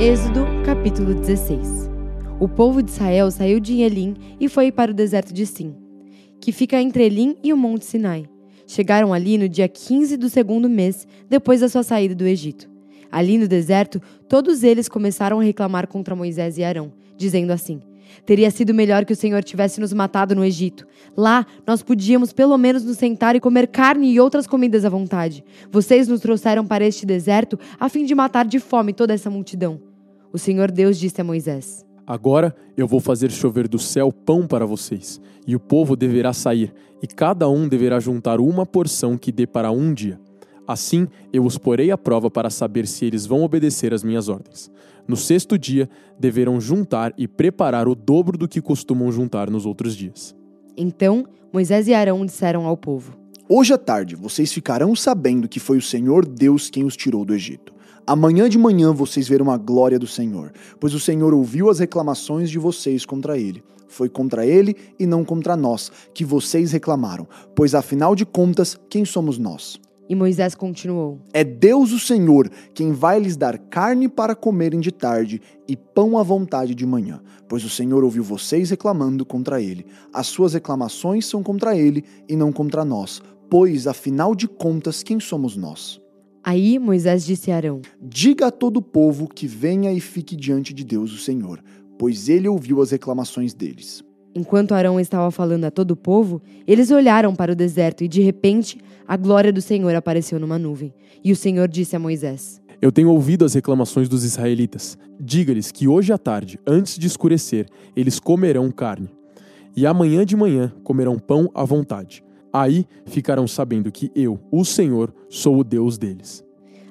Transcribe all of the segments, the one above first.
Êxodo, capítulo 16. O povo de Israel saiu de Elim e foi para o deserto de Sim, que fica entre Elim e o Monte Sinai. Chegaram ali no dia 15 do segundo mês, depois da sua saída do Egito. Ali no deserto, todos eles começaram a reclamar contra Moisés e Arão, dizendo assim: Teria sido melhor que o Senhor tivesse nos matado no Egito. Lá, nós podíamos pelo menos nos sentar e comer carne e outras comidas à vontade. Vocês nos trouxeram para este deserto a fim de matar de fome toda essa multidão. O Senhor Deus disse a Moisés: Agora eu vou fazer chover do céu pão para vocês, e o povo deverá sair, e cada um deverá juntar uma porção que dê para um dia. Assim eu os porei à prova para saber se eles vão obedecer às minhas ordens. No sexto dia, deverão juntar e preparar o dobro do que costumam juntar nos outros dias. Então Moisés e Arão disseram ao povo: Hoje à tarde vocês ficarão sabendo que foi o Senhor Deus quem os tirou do Egito. Amanhã de manhã vocês verão a glória do Senhor, pois o Senhor ouviu as reclamações de vocês contra ele. Foi contra ele e não contra nós que vocês reclamaram, pois afinal de contas, quem somos nós? E Moisés continuou: É Deus o Senhor quem vai lhes dar carne para comerem de tarde e pão à vontade de manhã, pois o Senhor ouviu vocês reclamando contra ele. As suas reclamações são contra ele e não contra nós, pois afinal de contas, quem somos nós? Aí Moisés disse a Arão: Diga a todo o povo que venha e fique diante de Deus o Senhor, pois ele ouviu as reclamações deles. Enquanto Arão estava falando a todo o povo, eles olharam para o deserto e de repente a glória do Senhor apareceu numa nuvem. E o Senhor disse a Moisés: Eu tenho ouvido as reclamações dos israelitas. Diga-lhes que hoje à tarde, antes de escurecer, eles comerão carne. E amanhã de manhã comerão pão à vontade. Aí ficarão sabendo que eu, o Senhor, sou o Deus deles.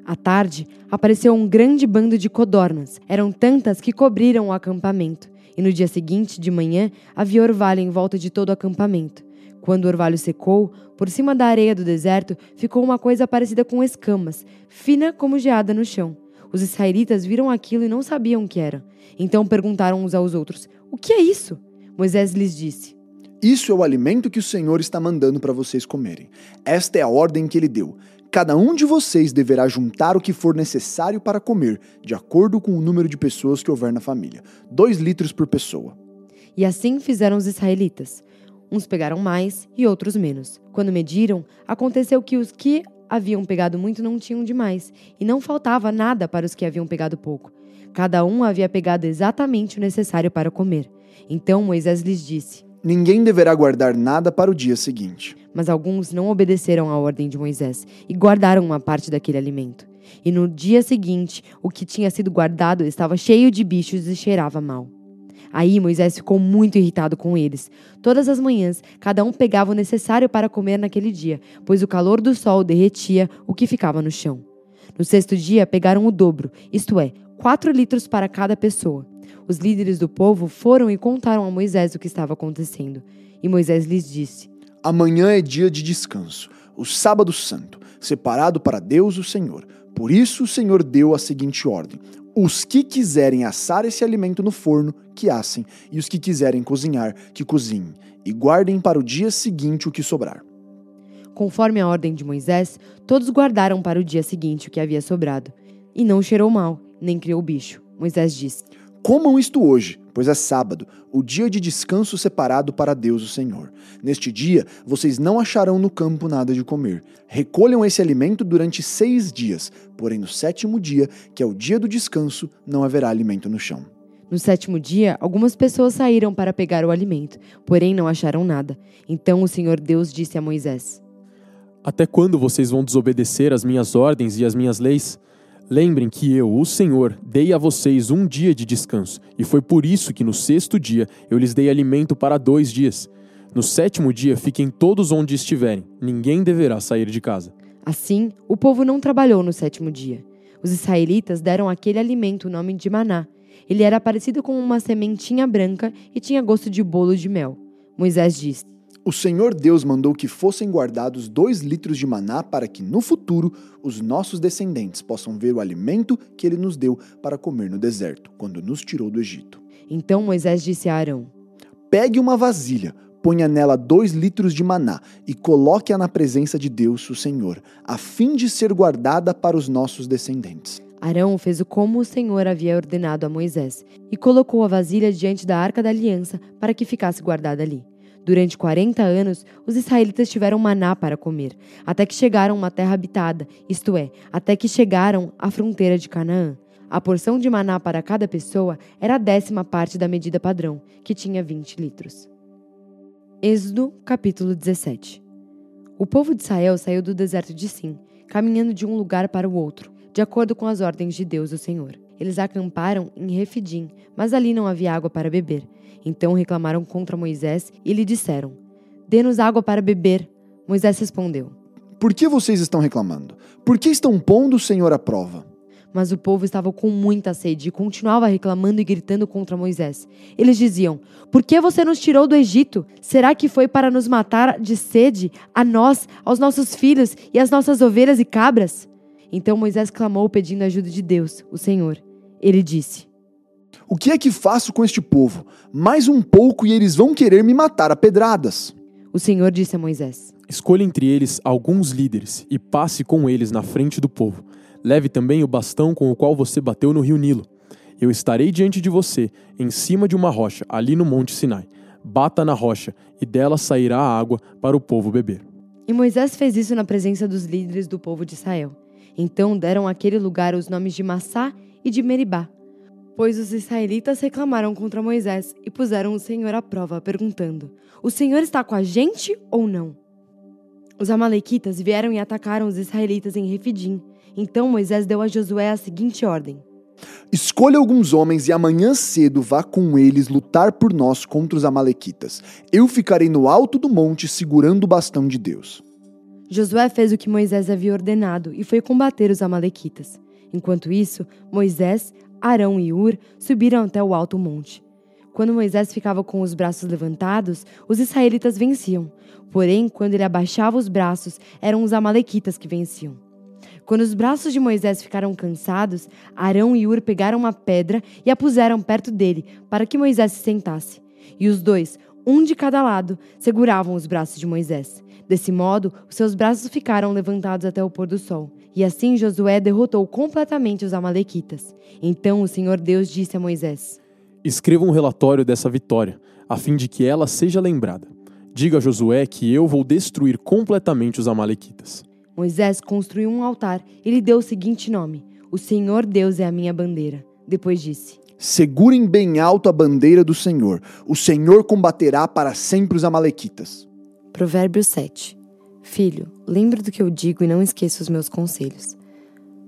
À tarde, apareceu um grande bando de codornas. Eram tantas que cobriram o acampamento. E no dia seguinte, de manhã, havia orvalho em volta de todo o acampamento. Quando o orvalho secou, por cima da areia do deserto ficou uma coisa parecida com escamas, fina como geada no chão. Os israelitas viram aquilo e não sabiam o que era. Então perguntaram uns aos outros: O que é isso? Moisés lhes disse: Isso é o alimento que o Senhor está mandando para vocês comerem. Esta é a ordem que ele deu. Cada um de vocês deverá juntar o que for necessário para comer, de acordo com o número de pessoas que houver na família. Dois litros por pessoa. E assim fizeram os israelitas. Uns pegaram mais e outros menos. Quando mediram, aconteceu que os que haviam pegado muito não tinham demais, e não faltava nada para os que haviam pegado pouco. Cada um havia pegado exatamente o necessário para comer. Então Moisés lhes disse: Ninguém deverá guardar nada para o dia seguinte. Mas alguns não obedeceram à ordem de Moisés e guardaram uma parte daquele alimento. E no dia seguinte, o que tinha sido guardado estava cheio de bichos e cheirava mal. Aí Moisés ficou muito irritado com eles. Todas as manhãs, cada um pegava o necessário para comer naquele dia, pois o calor do sol derretia o que ficava no chão. No sexto dia, pegaram o dobro, isto é, quatro litros para cada pessoa. Os líderes do povo foram e contaram a Moisés o que estava acontecendo. E Moisés lhes disse: Amanhã é dia de descanso, o sábado santo, separado para Deus o Senhor. Por isso o Senhor deu a seguinte ordem: os que quiserem assar esse alimento no forno, que assem, e os que quiserem cozinhar, que cozinhem, e guardem para o dia seguinte o que sobrar. Conforme a ordem de Moisés, todos guardaram para o dia seguinte o que havia sobrado. E não cheirou mal, nem criou bicho. Moisés disse: Comam isto hoje, pois é sábado, o dia de descanso separado para Deus o Senhor. Neste dia, vocês não acharão no campo nada de comer. Recolham esse alimento durante seis dias, porém no sétimo dia, que é o dia do descanso, não haverá alimento no chão. No sétimo dia, algumas pessoas saíram para pegar o alimento, porém não acharam nada. Então o Senhor Deus disse a Moisés: Até quando vocês vão desobedecer as minhas ordens e as minhas leis? Lembrem que eu, o Senhor, dei a vocês um dia de descanso, e foi por isso que no sexto dia eu lhes dei alimento para dois dias. No sétimo dia fiquem todos onde estiverem, ninguém deverá sair de casa. Assim, o povo não trabalhou no sétimo dia. Os israelitas deram àquele alimento o nome de maná. Ele era parecido com uma sementinha branca e tinha gosto de bolo de mel. Moisés disse: o Senhor Deus mandou que fossem guardados dois litros de maná para que no futuro os nossos descendentes possam ver o alimento que ele nos deu para comer no deserto, quando nos tirou do Egito. Então Moisés disse a Arão: Pegue uma vasilha, ponha nela dois litros de maná e coloque-a na presença de Deus, o Senhor, a fim de ser guardada para os nossos descendentes. Arão fez como o Senhor havia ordenado a Moisés e colocou a vasilha diante da arca da aliança para que ficasse guardada ali. Durante 40 anos, os israelitas tiveram maná para comer, até que chegaram a uma terra habitada, isto é, até que chegaram à fronteira de Canaã. A porção de maná para cada pessoa era a décima parte da medida padrão, que tinha 20 litros. Êxodo, capítulo 17 O povo de Israel saiu do deserto de Sim, caminhando de um lugar para o outro, de acordo com as ordens de Deus, o Senhor. Eles acamparam em Refidim, mas ali não havia água para beber. Então reclamaram contra Moisés e lhe disseram: Dê-nos água para beber. Moisés respondeu: Por que vocês estão reclamando? Por que estão pondo o Senhor à prova? Mas o povo estava com muita sede e continuava reclamando e gritando contra Moisés. Eles diziam: Por que você nos tirou do Egito? Será que foi para nos matar de sede, a nós, aos nossos filhos e às nossas ovelhas e cabras? Então Moisés clamou pedindo ajuda de Deus, o Senhor. Ele disse: O que é que faço com este povo? Mais um pouco e eles vão querer me matar a pedradas. O Senhor disse a Moisés: Escolha entre eles alguns líderes e passe com eles na frente do povo. Leve também o bastão com o qual você bateu no rio Nilo. Eu estarei diante de você, em cima de uma rocha, ali no Monte Sinai. Bata na rocha, e dela sairá a água para o povo beber. E Moisés fez isso na presença dos líderes do povo de Israel. Então deram àquele lugar os nomes de Massá e de Meribá, pois os israelitas reclamaram contra Moisés e puseram o Senhor à prova, perguntando: O Senhor está com a gente ou não? Os amalequitas vieram e atacaram os israelitas em Refidim. Então Moisés deu a Josué a seguinte ordem: Escolha alguns homens e amanhã cedo vá com eles lutar por nós contra os Amalequitas. Eu ficarei no alto do monte segurando o bastão de Deus. Josué fez o que Moisés havia ordenado e foi combater os Amalequitas. Enquanto isso, Moisés, Arão e Ur subiram até o alto monte. Quando Moisés ficava com os braços levantados, os israelitas venciam. Porém, quando ele abaixava os braços, eram os Amalequitas que venciam. Quando os braços de Moisés ficaram cansados, Arão e Ur pegaram uma pedra e a puseram perto dele, para que Moisés se sentasse. E os dois, um de cada lado, seguravam os braços de Moisés. Desse modo, os seus braços ficaram levantados até o pôr do sol. E assim Josué derrotou completamente os Amalequitas. Então o Senhor Deus disse a Moisés: Escreva um relatório dessa vitória, a fim de que ela seja lembrada. Diga a Josué que eu vou destruir completamente os Amalequitas. Moisés construiu um altar e lhe deu o seguinte nome: O Senhor Deus é a minha bandeira. Depois disse: Segurem bem alto a bandeira do Senhor. O Senhor combaterá para sempre os Amalequitas. Provérbios 7 Filho, lembre do que eu digo e não esqueça os meus conselhos.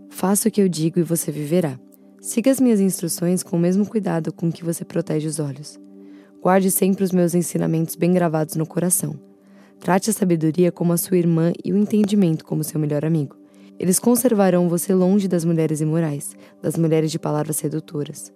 Faça o que eu digo e você viverá. Siga as minhas instruções com o mesmo cuidado com que você protege os olhos. Guarde sempre os meus ensinamentos bem gravados no coração. Trate a sabedoria como a sua irmã e o entendimento como seu melhor amigo. Eles conservarão você longe das mulheres imorais, das mulheres de palavras sedutoras.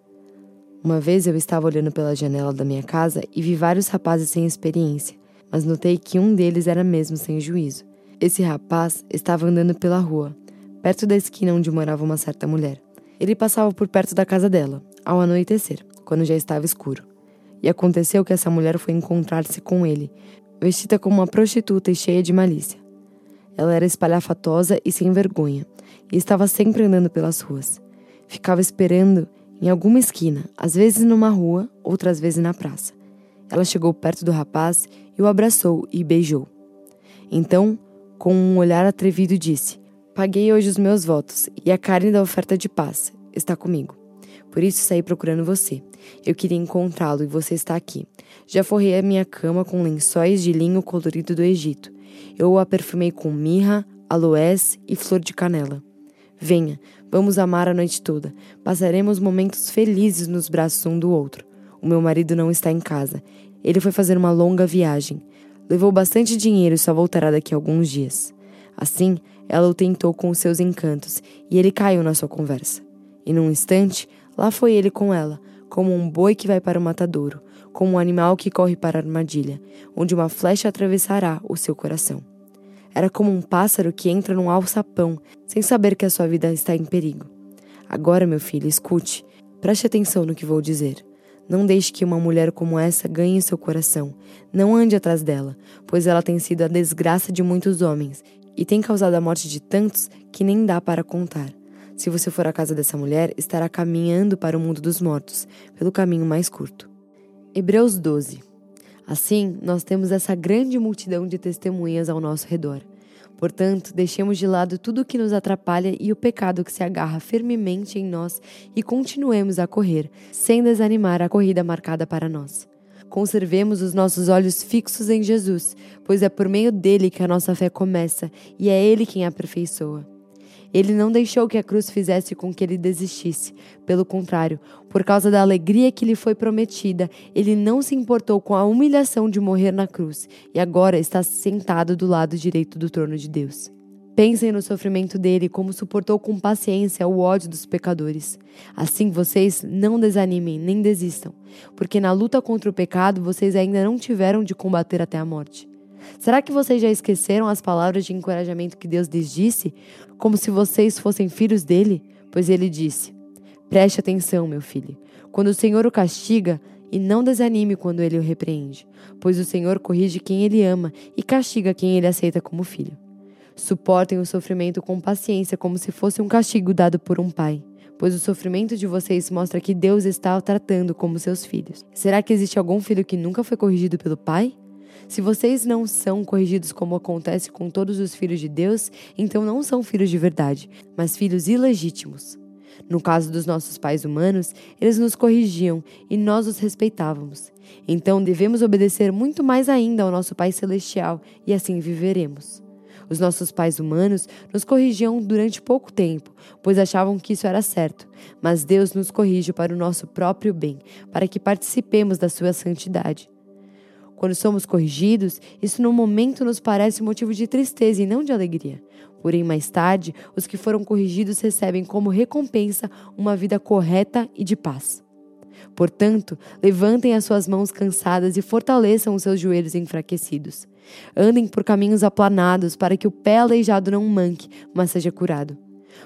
Uma vez eu estava olhando pela janela da minha casa e vi vários rapazes sem experiência, mas notei que um deles era mesmo sem juízo. Esse rapaz estava andando pela rua, perto da esquina onde morava uma certa mulher. Ele passava por perto da casa dela, ao anoitecer, quando já estava escuro. E aconteceu que essa mulher foi encontrar-se com ele, vestida como uma prostituta e cheia de malícia. Ela era espalhafatosa e sem vergonha, e estava sempre andando pelas ruas. Ficava esperando em alguma esquina, às vezes numa rua, outras vezes na praça. Ela chegou perto do rapaz e o abraçou e beijou. Então, com um olhar atrevido, disse: Paguei hoje os meus votos, e a carne da oferta de paz está comigo. Por isso saí procurando você. Eu queria encontrá-lo e você está aqui. Já forrei a minha cama com lençóis de linho colorido do Egito. Eu a perfumei com mirra, aloés e flor de canela. Venha, vamos amar a noite toda. Passaremos momentos felizes nos braços um do outro. O meu marido não está em casa. Ele foi fazer uma longa viagem. Levou bastante dinheiro e só voltará daqui a alguns dias. Assim, ela o tentou com os seus encantos e ele caiu na sua conversa. E num instante, Lá foi ele com ela, como um boi que vai para o matadouro, como um animal que corre para a armadilha, onde uma flecha atravessará o seu coração. Era como um pássaro que entra num alçapão, sem saber que a sua vida está em perigo. Agora, meu filho, escute. Preste atenção no que vou dizer. Não deixe que uma mulher como essa ganhe seu coração. Não ande atrás dela, pois ela tem sido a desgraça de muitos homens e tem causado a morte de tantos que nem dá para contar. Se você for à casa dessa mulher, estará caminhando para o mundo dos mortos, pelo caminho mais curto. Hebreus 12. Assim, nós temos essa grande multidão de testemunhas ao nosso redor. Portanto, deixemos de lado tudo o que nos atrapalha e o pecado que se agarra firmemente em nós e continuemos a correr, sem desanimar a corrida marcada para nós. Conservemos os nossos olhos fixos em Jesus, pois é por meio dele que a nossa fé começa e é ele quem a aperfeiçoa. Ele não deixou que a cruz fizesse com que ele desistisse. Pelo contrário, por causa da alegria que lhe foi prometida, ele não se importou com a humilhação de morrer na cruz e agora está sentado do lado direito do trono de Deus. Pensem no sofrimento dele, como suportou com paciência o ódio dos pecadores. Assim vocês não desanimem nem desistam, porque na luta contra o pecado vocês ainda não tiveram de combater até a morte. Será que vocês já esqueceram as palavras de encorajamento que Deus lhes disse, como se vocês fossem filhos dele? Pois ele disse: Preste atenção, meu filho. Quando o Senhor o castiga, e não desanime quando ele o repreende, pois o Senhor corrige quem ele ama e castiga quem ele aceita como filho. Suportem o sofrimento com paciência, como se fosse um castigo dado por um pai, pois o sofrimento de vocês mostra que Deus está o tratando como seus filhos. Será que existe algum filho que nunca foi corrigido pelo pai? Se vocês não são corrigidos como acontece com todos os filhos de Deus, então não são filhos de verdade, mas filhos ilegítimos. No caso dos nossos pais humanos, eles nos corrigiam e nós os respeitávamos. Então devemos obedecer muito mais ainda ao nosso Pai Celestial e assim viveremos. Os nossos pais humanos nos corrigiam durante pouco tempo, pois achavam que isso era certo, mas Deus nos corrige para o nosso próprio bem, para que participemos da sua santidade. Quando somos corrigidos, isso no momento nos parece motivo de tristeza e não de alegria. Porém, mais tarde, os que foram corrigidos recebem como recompensa uma vida correta e de paz. Portanto, levantem as suas mãos cansadas e fortaleçam os seus joelhos enfraquecidos. Andem por caminhos aplanados para que o pé aleijado não manque, mas seja curado.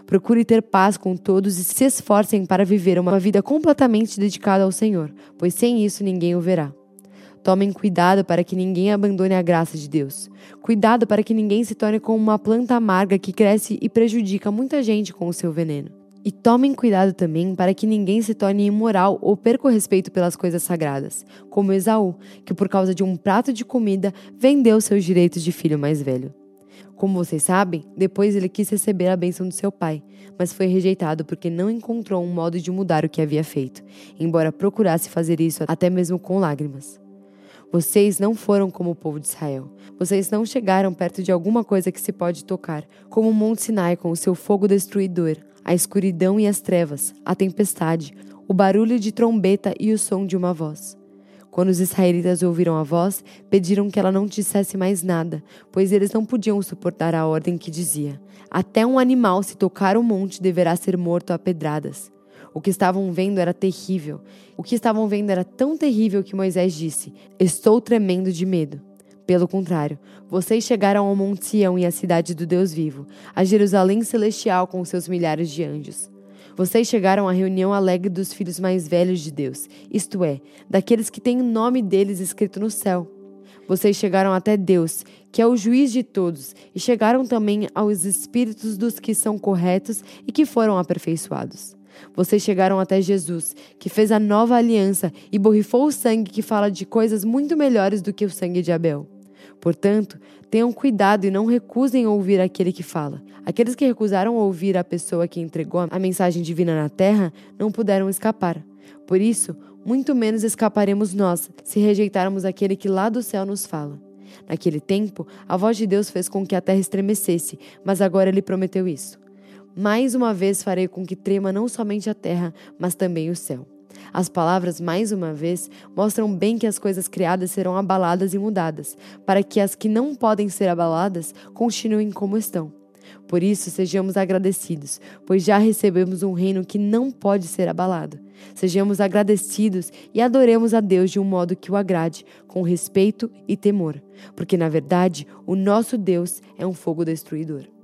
Procure ter paz com todos e se esforcem para viver uma vida completamente dedicada ao Senhor, pois sem isso ninguém o verá. Tomem cuidado para que ninguém abandone a graça de Deus. Cuidado para que ninguém se torne como uma planta amarga que cresce e prejudica muita gente com o seu veneno. E tomem cuidado também para que ninguém se torne imoral ou perca o respeito pelas coisas sagradas, como Esaú, que por causa de um prato de comida vendeu seus direitos de filho mais velho. Como vocês sabem, depois ele quis receber a bênção do seu pai, mas foi rejeitado porque não encontrou um modo de mudar o que havia feito, embora procurasse fazer isso até mesmo com lágrimas. Vocês não foram como o povo de Israel. Vocês não chegaram perto de alguma coisa que se pode tocar, como o Monte Sinai com o seu fogo destruidor, a escuridão e as trevas, a tempestade, o barulho de trombeta e o som de uma voz. Quando os israelitas ouviram a voz, pediram que ela não dissesse mais nada, pois eles não podiam suportar a ordem que dizia: Até um animal, se tocar o monte, deverá ser morto a pedradas. O que estavam vendo era terrível. O que estavam vendo era tão terrível que Moisés disse: Estou tremendo de medo. Pelo contrário, vocês chegaram ao Monte Sião e à cidade do Deus vivo, a Jerusalém celestial com seus milhares de anjos. Vocês chegaram à reunião alegre dos filhos mais velhos de Deus, isto é, daqueles que têm o nome deles escrito no céu. Vocês chegaram até Deus, que é o juiz de todos, e chegaram também aos espíritos dos que são corretos e que foram aperfeiçoados. Vocês chegaram até Jesus, que fez a nova aliança e borrifou o sangue que fala de coisas muito melhores do que o sangue de Abel. Portanto, tenham cuidado e não recusem ouvir aquele que fala. Aqueles que recusaram ouvir a pessoa que entregou a mensagem divina na terra não puderam escapar. Por isso, muito menos escaparemos nós se rejeitarmos aquele que lá do céu nos fala. Naquele tempo, a voz de Deus fez com que a terra estremecesse, mas agora ele prometeu isso. Mais uma vez farei com que trema não somente a terra, mas também o céu. As palavras, mais uma vez, mostram bem que as coisas criadas serão abaladas e mudadas, para que as que não podem ser abaladas continuem como estão. Por isso, sejamos agradecidos, pois já recebemos um reino que não pode ser abalado. Sejamos agradecidos e adoremos a Deus de um modo que o agrade, com respeito e temor, porque, na verdade, o nosso Deus é um fogo destruidor.